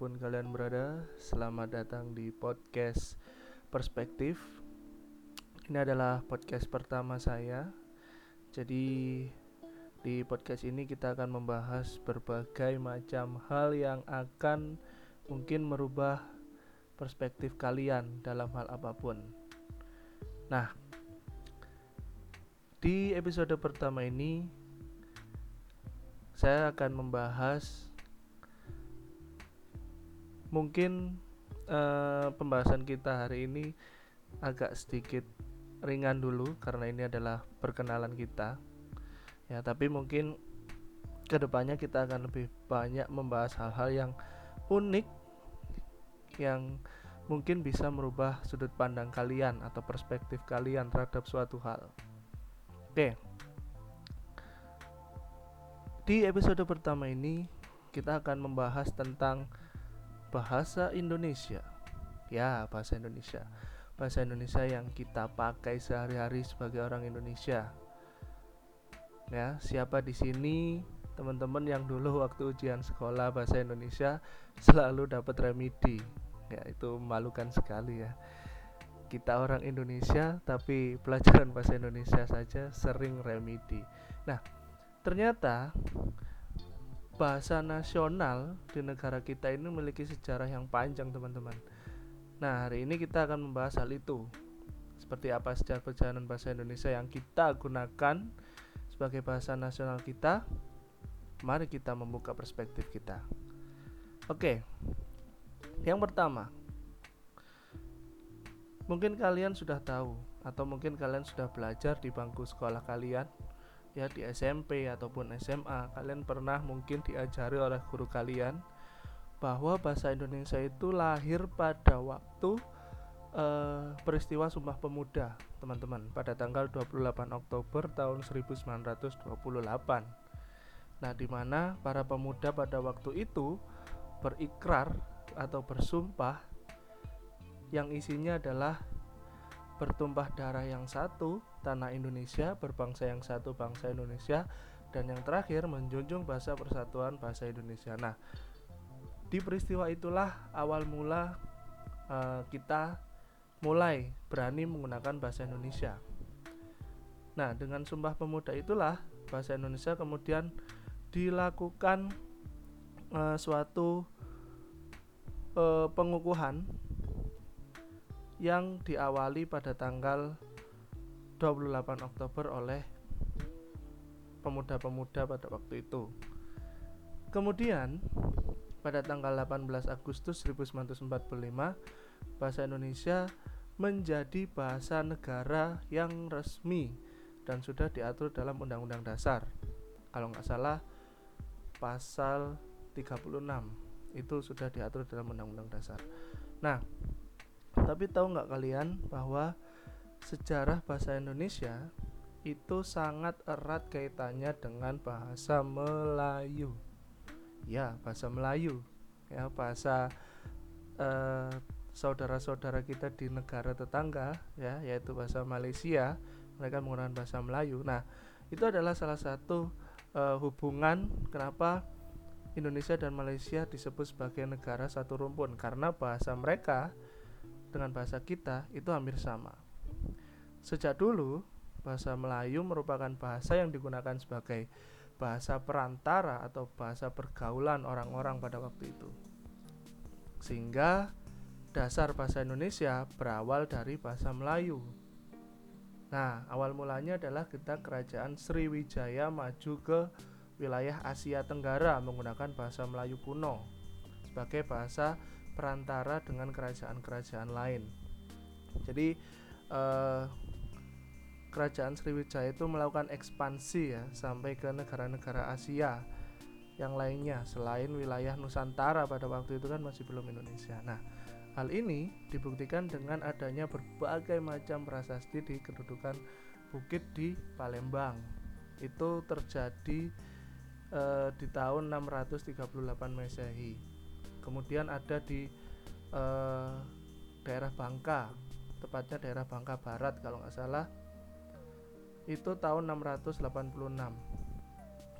di mana pun kalian berada Selamat datang di podcast Perspektif. Ini adalah podcast pertama saya. Jadi di podcast ini kita akan membahas berbagai macam hal yang akan mungkin merubah perspektif kalian dalam hal apa pun. Nah di episode pertama ini saya akan membahas mungkin uh, pembahasan kita hari ini agak sedikit ringan dulu karena ini adalah perkenalan kita. Ya tapi mungkin ke depannya kita akan lebih banyak membahas hal-hal yang unik yang mungkin bisa merubah sudut pandang kalian atau perspektif kalian terhadap suatu hal. Oke. Di episode pertama ini kita akan membahas tentang bahasa Indonesia. Ya, bahasa Indonesia. Bahasa Indonesia yang kita pakai sehari-hari sebagai orang Indonesia. Ya, siapa di sini teman-teman yang dulu waktu ujian sekolah bahasa Indonesia selalu dapat remedi. Ya, itu memalukan sekali ya. Kita orang Indonesia tapi pelajaran bahasa Indonesia saja sering remedi. Nah, ternyata bahasa nasional di negara kita ini memiliki sejarah yang panjang teman-teman. Nah hari ini kita akan membahas hal itu. Seperti apa sejarah perjalanan bahasa Indonesia yang kita gunakan sebagai bahasa nasional kita? Mari kita membuka perspektif kita. Oke yang pertama. Mungkin kalian sudah tahu atau mungkin kalian sudah belajar di bangku sekolah kalian ya di SMP ataupun SMA kalian pernah mungkin diajari oleh guru kalian bahwa bahasa Indonesia itu lahir pada waktu uh, peristiwa Sumpah Pemuda teman-teman pada tanggal 28 Oktober tahun 1928 nah di mana para pemuda pada waktu itu berikrar atau bersumpah yang isinya adalah bertumpah darah yang satu, tanah Indonesia, berbangsa yang satu, bangsa Indonesia, dan yang terakhir menjunjung bahasa persatuan bahasa Indonesia. Nah, di peristiwa itulah awal mula uh, kita mulai berani menggunakan bahasa Indonesia. Nah, dengan Sumpah Pemuda itulah bahasa Indonesia kemudian dilakukan uh, suatu uh, pengukuhan yang diawali pada tanggal 28 Oktober oleh pemuda-pemuda pada waktu itu. Kemudian pada tanggal 18 Agustus 1945 bahasa Indonesia menjadi bahasa negara yang resmi dan sudah diatur dalam Undang-Undang Dasar. Kalau nggak salah pasal 36 itu sudah diatur dalam Undang-Undang Dasar. Nah, tapi tahu nggak kalian bahwa sejarah bahasa Indonesia itu sangat erat kaitannya dengan bahasa Melayu. Ya, bahasa Melayu. Ya, bahasa eh, saudara-saudara kita di negara tetangga ya, yaitu bahasa Malaysia, mereka menggunakan bahasa Melayu. Nah, itu adalah salah satu uh, hubungan kenapa Indonesia dan Malaysia disebut sebagai negara satu rumpun karena bahasa mereka dengan bahasa kita itu hampir sama. Sejak dulu, bahasa Melayu merupakan bahasa yang digunakan sebagai bahasa perantara atau bahasa pergaulan orang-orang pada waktu itu. Sehingga dasar bahasa Indonesia berawal dari bahasa Melayu. Nah, awal mulanya adalah kita kerajaan Sriwijaya maju ke wilayah Asia Tenggara menggunakan bahasa Melayu kuno sebagai bahasa perantara dengan kerajaan-kerajaan lain. Jadi eh, kerajaan Sriwijaya itu melakukan ekspansi ya sampai ke negara-negara Asia yang lainnya selain wilayah Nusantara pada waktu itu kan masih belum Indonesia. Nah, hal ini dibuktikan dengan adanya berbagai macam prasasti di kedudukan bukit di Palembang. Itu terjadi eh, di tahun 638 Masehi kemudian ada di uh, daerah Bangka tepatnya daerah Bangka Barat kalau nggak salah itu tahun 686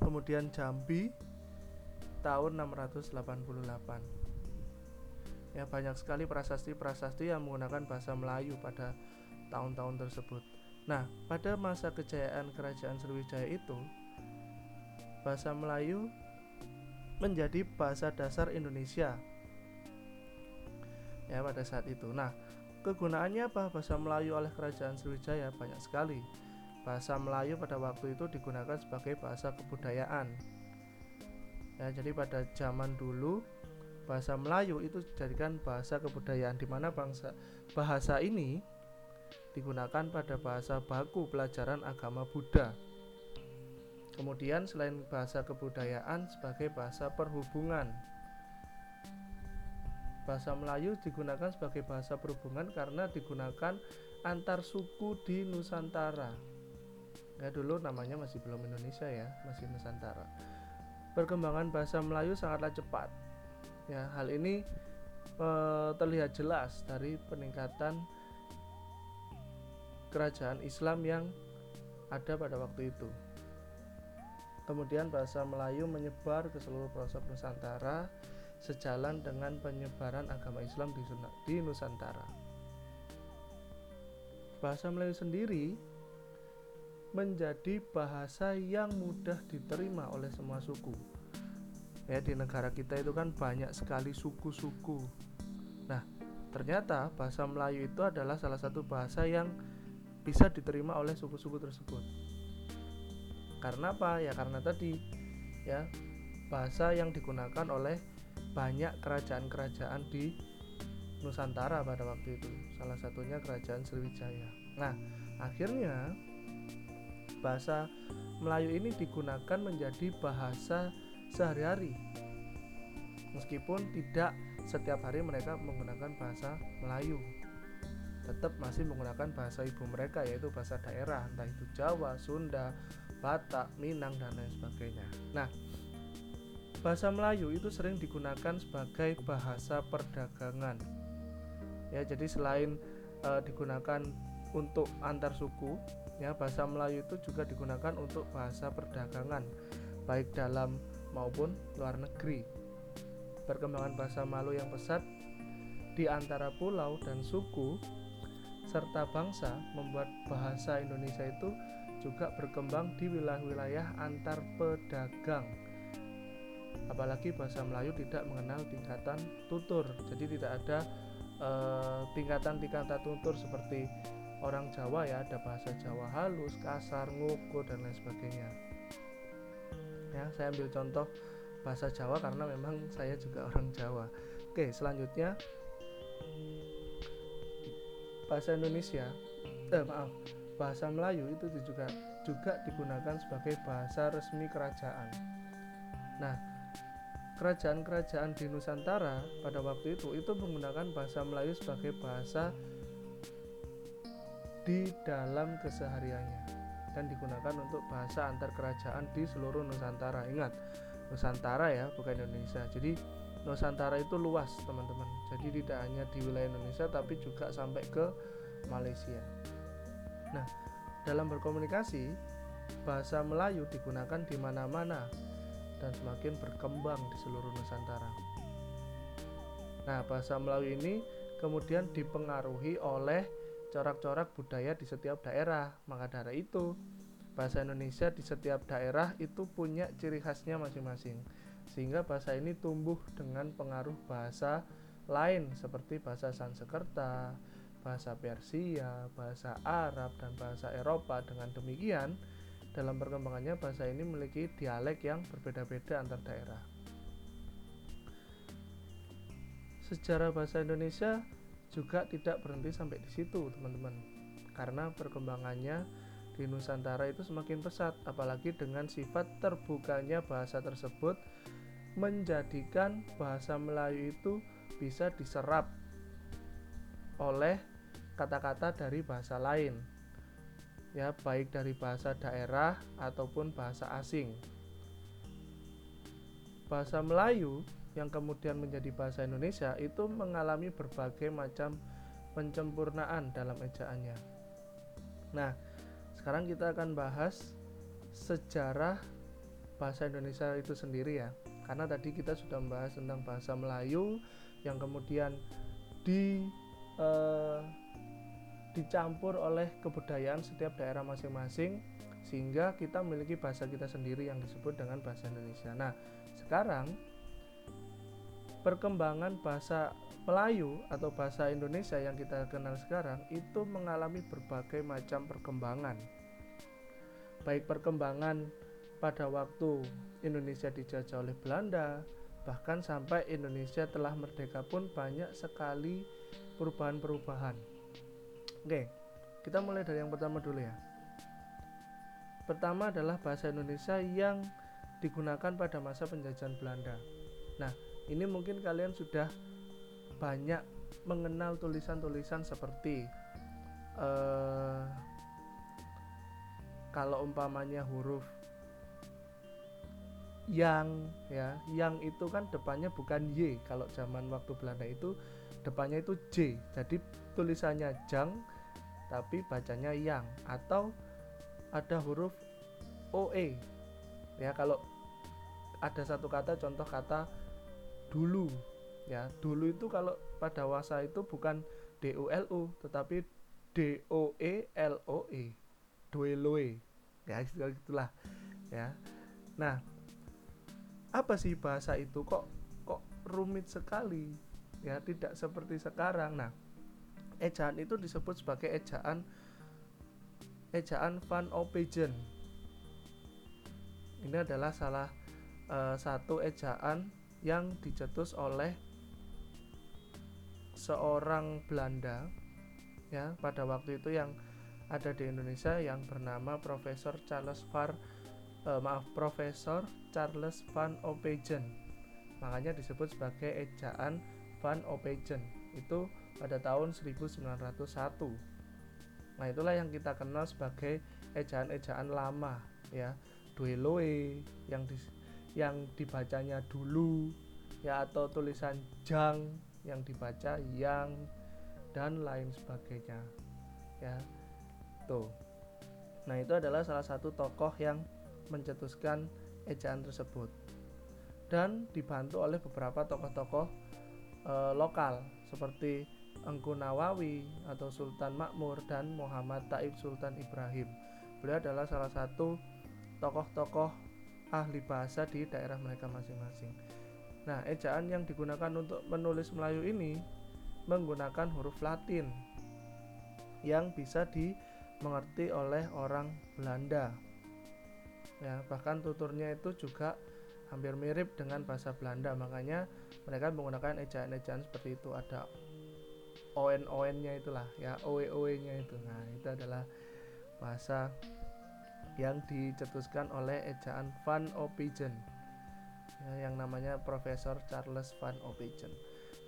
kemudian Jambi tahun 688. Ya banyak sekali prasasti-prasasti yang menggunakan bahasa Melayu pada tahun-tahun tersebut. Nah, pada masa kejayaan kerajaan Sriwijaya itu bahasa Melayu menjadi bahasa dasar Indonesia. Ya, pada saat itu. Nah, kegunaannya apa bahasa Melayu oleh kerajaan Sriwijaya banyak sekali. Bahasa Melayu pada waktu itu digunakan sebagai bahasa kebudayaan ya jadi pada zaman dulu bahasa Melayu itu dijadikan bahasa kebudayaan di mana bangsa bahasa ini digunakan pada bahasa baku pelajaran agama Buddha. Kemudian selain bahasa kebudayaan sebagai bahasa perhubungan. Bahasa Melayu digunakan sebagai bahasa perhubungan karena digunakan antar suku di Nusantara. Ya dulu namanya masih belum Indonesia ya, masih Nusantara perkembangan bahasa Melayu sangatlah cepat. Ya, hal ini e, terlihat jelas dari peningkatan kerajaan Islam yang ada pada waktu itu. Kemudian bahasa Melayu menyebar ke seluruh pelosok Nusantara sejalan dengan penyebaran agama Islam di, di Nusantara. Bahasa Melayu sendiri menjadi bahasa yang mudah diterima oleh semua suku. Ya, di negara kita itu kan banyak sekali suku-suku. Nah, ternyata bahasa Melayu itu adalah salah satu bahasa yang bisa diterima oleh suku-suku tersebut. Karena apa? Ya karena tadi ya bahasa yang digunakan oleh banyak kerajaan-kerajaan di Nusantara pada waktu itu. Salah satunya kerajaan Sriwijaya. Nah, akhirnya bahasa Melayu ini digunakan menjadi bahasa sehari-hari. Meskipun tidak setiap hari mereka menggunakan bahasa Melayu. Tetap masih menggunakan bahasa ibu mereka yaitu bahasa daerah, entah itu Jawa, Sunda, Batak, Minang dan lain sebagainya. Nah, bahasa Melayu itu sering digunakan sebagai bahasa perdagangan. Ya, jadi selain e, digunakan untuk antar suku, ya bahasa Melayu itu juga digunakan untuk bahasa perdagangan baik dalam maupun luar negeri. Perkembangan bahasa Malu yang pesat di antara pulau dan suku serta bangsa membuat bahasa Indonesia itu juga berkembang di wilayah-wilayah antar pedagang. Apalagi bahasa Melayu tidak mengenal tingkatan tutur. Jadi tidak ada eh, tingkatan-tingkatan tutur seperti orang Jawa ya ada bahasa Jawa halus, kasar, nguku dan lain sebagainya. Ya, saya ambil contoh bahasa Jawa karena memang saya juga orang Jawa. Oke, selanjutnya bahasa Indonesia eh maaf, bahasa Melayu itu juga juga digunakan sebagai bahasa resmi kerajaan. Nah, kerajaan-kerajaan di Nusantara pada waktu itu itu menggunakan bahasa Melayu sebagai bahasa di dalam kesehariannya dan digunakan untuk bahasa antar kerajaan di seluruh Nusantara. Ingat, Nusantara ya, bukan Indonesia. Jadi Nusantara itu luas, teman-teman. Jadi tidak hanya di wilayah Indonesia tapi juga sampai ke Malaysia. Nah, dalam berkomunikasi, bahasa Melayu digunakan di mana-mana dan semakin berkembang di seluruh Nusantara. Nah, bahasa Melayu ini kemudian dipengaruhi oleh corak-corak budaya di setiap daerah. Maka dari itu, bahasa Indonesia di setiap daerah itu punya ciri khasnya masing-masing. Sehingga bahasa ini tumbuh dengan pengaruh bahasa lain seperti bahasa Sanskerta, bahasa Persia, bahasa Arab, dan bahasa Eropa. Dengan demikian, dalam perkembangannya bahasa ini memiliki dialek yang berbeda-beda antar daerah. Sejarah bahasa Indonesia juga tidak berhenti sampai di situ teman-teman. Karena perkembangannya di Nusantara itu semakin pesat apalagi dengan sifat terbukanya bahasa tersebut menjadikan bahasa Melayu itu bisa diserap oleh kata-kata dari bahasa lain. Ya baik dari bahasa daerah ataupun bahasa asing. Bahasa Melayu yang kemudian menjadi bahasa Indonesia itu mengalami berbagai macam pencempurnaan dalam ejaannya. Nah, sekarang kita akan bahas sejarah bahasa Indonesia itu sendiri ya. karena tadi kita sudah membahas tentang bahasa Melayu yang kemudian di eh, dicampur oleh kebudayaan setiap daerah masing-masing sehingga kita memiliki bahasa kita sendiri yang disebut dengan bahasa Indonesia. Nah, sekarang perkembangan bahasa Melayu atau bahasa Indonesia yang kita kenal sekarang itu mengalami berbagai macam perkembangan. Baik perkembangan pada waktu Indonesia dijajah oleh Belanda, bahkan sampai Indonesia telah merdeka pun banyak sekali perubahan-perubahan. Oke, kita mulai dari yang pertama dulu ya. Pertama adalah bahasa Indonesia yang digunakan pada masa penjajahan Belanda. Nah, ini mungkin kalian sudah banyak mengenal tulisan-tulisan seperti uh, kalau umpamanya huruf yang ya yang itu kan depannya bukan y. Kalau zaman waktu Belanda itu depannya itu j. Jadi tulisannya jang tapi bacanya yang. Atau ada huruf oe ya kalau ada satu kata contoh kata dulu. Ya dulu itu kalau pada wasa itu bukan d u l u tetapi d o e l o e doeloe ya itulah ya. Nah apa sih bahasa itu? Kok kok rumit sekali? Ya tidak seperti sekarang. Nah ejaan itu disebut sebagai ejaan ejaan Van Opegen ini adalah salah uh, satu ejaan yang dicetus oleh seorang Belanda ya pada waktu itu yang ada di Indonesia yang bernama Profesor Charles Var uh, maaf Profesor Charles Van Opegen makanya disebut sebagai ejaan Van Opegen itu pada tahun 1901 nah itulah yang kita kenal sebagai ejaan-ejaan lama ya. Dueloe yang di, yang dibacanya dulu ya atau tulisan jang yang dibaca yang dan lain sebagainya ya tuh nah itu adalah salah satu tokoh yang mencetuskan ejaan tersebut dan dibantu oleh beberapa tokoh-tokoh e, lokal seperti Engku Nawawi atau Sultan Makmur dan Muhammad Taib Sultan Ibrahim. Beliau adalah salah satu tokoh-tokoh ahli bahasa di daerah mereka masing-masing. Nah, ejaan yang digunakan untuk menulis Melayu ini menggunakan huruf Latin yang bisa dimengerti oleh orang Belanda. Ya bahkan tuturnya itu juga hampir mirip dengan bahasa Belanda makanya mereka menggunakan ejaan-ejaan seperti itu. Ada on on nya itulah ya oe oe nya itu. Nah itu adalah bahasa yang dicetuskan oleh ejaan Van Opegen ya, yang namanya Profesor Charles Van Opegen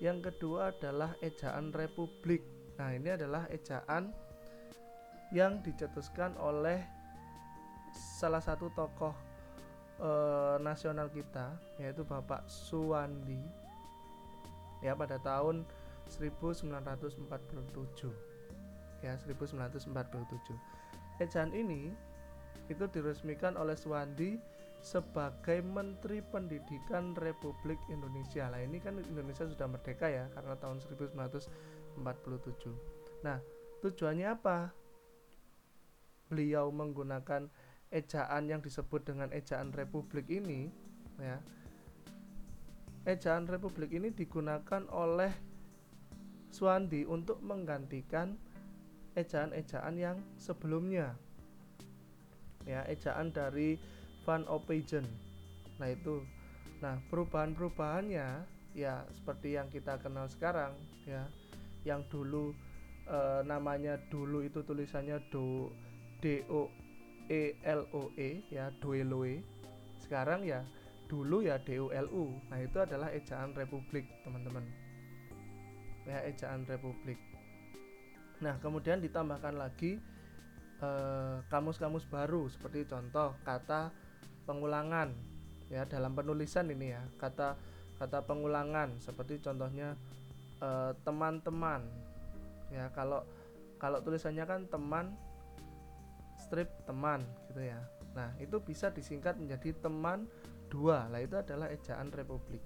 yang kedua adalah ejaan Republik. Nah ini adalah ejaan yang dicetuskan oleh salah satu tokoh e, nasional kita yaitu Bapak Suwandi ya pada tahun 1947 ya 1947 ejaan ini itu diresmikan oleh Suwandi sebagai Menteri Pendidikan Republik Indonesia. Lah ini kan Indonesia sudah merdeka ya karena tahun 1947. Nah, tujuannya apa? Beliau menggunakan ejaan yang disebut dengan ejaan republik ini ya ejaan republik ini digunakan oleh Suwandi untuk menggantikan ejaan-ejaan yang sebelumnya ya ejaan dari Van Opegen nah itu. Nah perubahan-perubahannya ya seperti yang kita kenal sekarang ya yang dulu e, namanya dulu itu tulisannya do do E L O E ya Doeloe. Sekarang ya dulu ya D U L U. Nah itu adalah ejaan republik teman-teman. Ya ejaan republik. Nah kemudian ditambahkan lagi kamus-kamus baru seperti contoh kata pengulangan ya dalam penulisan ini ya kata kata pengulangan seperti contohnya eh, teman-teman. Ya kalau kalau tulisannya kan teman strip teman gitu ya. Nah itu bisa disingkat menjadi teman dua. Lah itu adalah ejaan republik.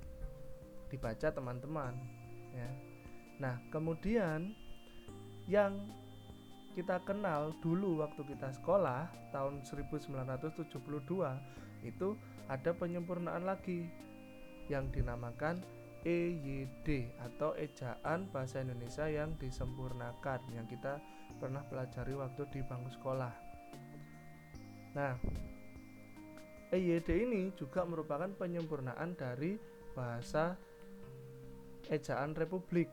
Dibaca teman-teman ya. Nah kemudian yang kita kenal dulu waktu kita sekolah tahun 1972 itu ada penyempurnaan lagi yang dinamakan EYD atau ejaan bahasa Indonesia yang disempurnakan yang kita pernah pelajari waktu di bangku sekolah. Nah, EYD ini juga merupakan penyempurnaan dari bahasa ejaan republik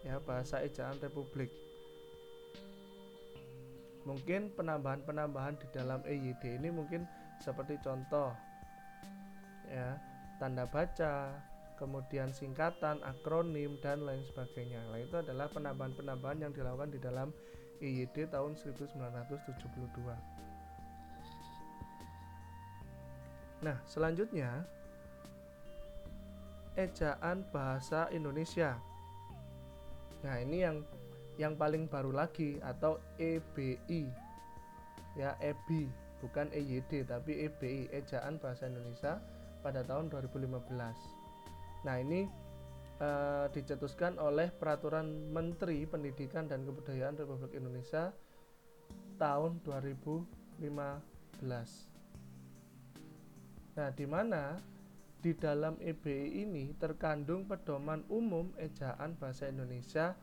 ya bahasa ejaan republik mungkin penambahan-penambahan di dalam EYD ini mungkin seperti contoh ya tanda baca kemudian singkatan akronim dan lain sebagainya nah itu adalah penambahan-penambahan yang dilakukan di dalam EYD tahun 1972 nah selanjutnya ejaan bahasa Indonesia. Nah, ini yang yang paling baru lagi atau EBI. Ya, EBI, bukan EYD tapi EBI, ejaan bahasa Indonesia pada tahun 2015. Nah, ini uh, dicetuskan oleh Peraturan Menteri Pendidikan dan Kebudayaan Republik Indonesia tahun 2015. Nah, di mana di dalam EBI ini terkandung pedoman umum ejaan bahasa Indonesia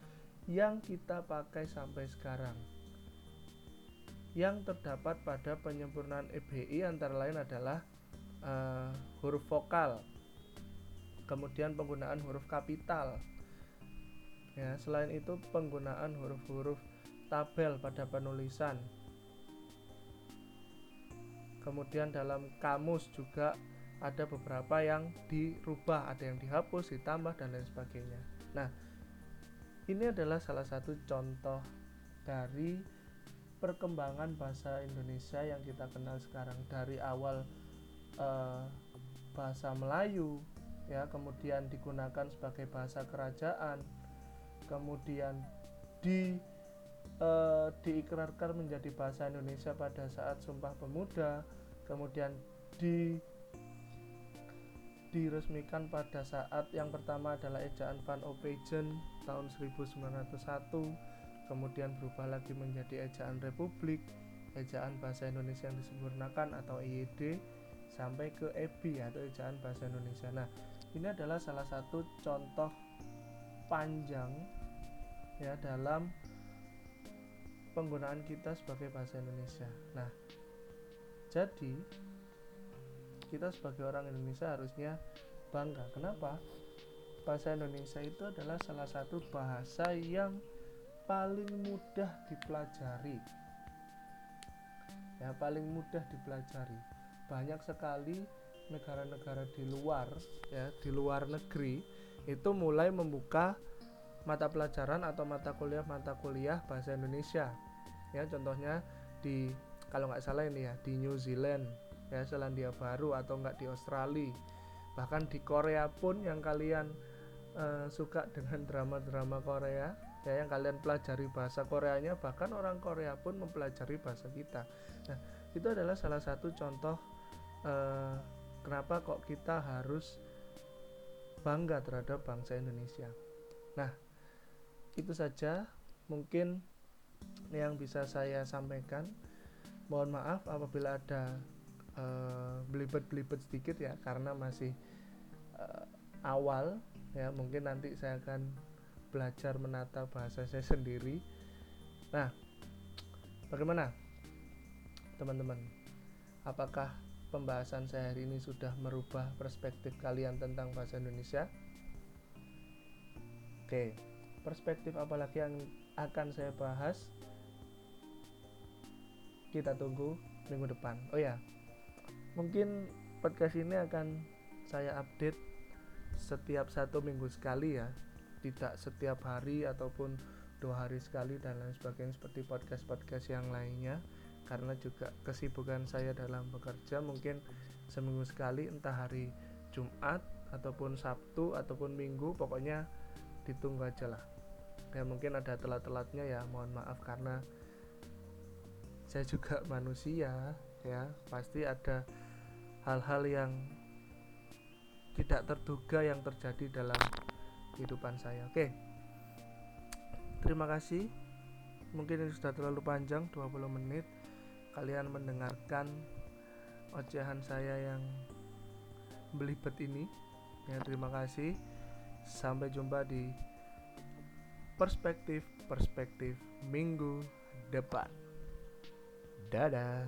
yang kita pakai sampai sekarang. Yang terdapat pada penyempurnaan EBI antara lain adalah uh, huruf vokal, kemudian penggunaan huruf kapital. Ya, selain itu penggunaan huruf-huruf tabel pada penulisan. Kemudian dalam kamus juga ada beberapa yang dirubah, ada yang dihapus, ditambah dan lain sebagainya. Nah, ini adalah salah satu contoh dari perkembangan bahasa Indonesia yang kita kenal sekarang. Dari awal eh, bahasa Melayu ya, kemudian digunakan sebagai bahasa kerajaan, kemudian di eh, diikrarkan menjadi bahasa Indonesia pada saat Sumpah Pemuda, kemudian di diresmikan pada saat yang pertama adalah ejaan Van Opegen tahun 1901 kemudian berubah lagi menjadi ejaan Republik ejaan bahasa Indonesia yang disempurnakan atau EYD sampai ke EBI atau ejaan bahasa Indonesia. Nah ini adalah salah satu contoh panjang ya dalam penggunaan kita sebagai bahasa Indonesia. Nah jadi kita sebagai orang Indonesia harusnya bangga. Kenapa? Bahasa Indonesia itu adalah salah satu bahasa yang paling mudah dipelajari. Ya, paling mudah dipelajari. Banyak sekali negara-negara di luar ya, di luar negeri itu mulai membuka mata pelajaran atau mata kuliah mata kuliah bahasa Indonesia. Ya, contohnya di kalau nggak salah ini ya di New Zealand ya Selandia Baru atau enggak di Australia. Bahkan di Korea pun yang kalian uh, suka dengan drama-drama Korea ya yang kalian pelajari bahasa Koreanya bahkan orang Korea pun mempelajari bahasa kita. Nah itu adalah salah satu contoh uh, kenapa kok kita harus bangga terhadap bangsa Indonesia. Nah itu saja mungkin yang bisa saya sampaikan. Mohon maaf apabila ada uh, belibet-belibet sedikit ya karena masih uh, awal ya. Mungkin nanti saya akan belajar menata bahasa saya sendiri. Nah bagaimana teman-teman? Apakah pembahasan saya hari ini sudah merubah perspektif kalian tentang bahasa Indonesia? Oke perspektif apalagi yang akan saya bahas kita tunggu minggu depan. Oh ya mungkin podcast ini akan saya update setiap satu minggu sekali ya. Tidak setiap hari ataupun dua hari sekali dan lain sebagainya seperti podcast-podcast yang lainnya. Karena juga kesibukan saya dalam bekerja mungkin seminggu sekali entah hari Jumat ataupun Sabtu ataupun Minggu pokoknya ditunggu aja lah. Ya mungkin ada telat-telatnya ya mohon maaf karena saya juga manusia ya. Pasti ada hal-hal yang tidak terduga yang terjadi dalam kehidupan saya. Oke. Terima kasih. Mungkin ini sudah terlalu panjang 20 menit. Kalian mendengarkan ocehan saya yang belibet ini. Ya terima kasih. Sampai jumpa di perspektif perspektif minggu depan. Dadah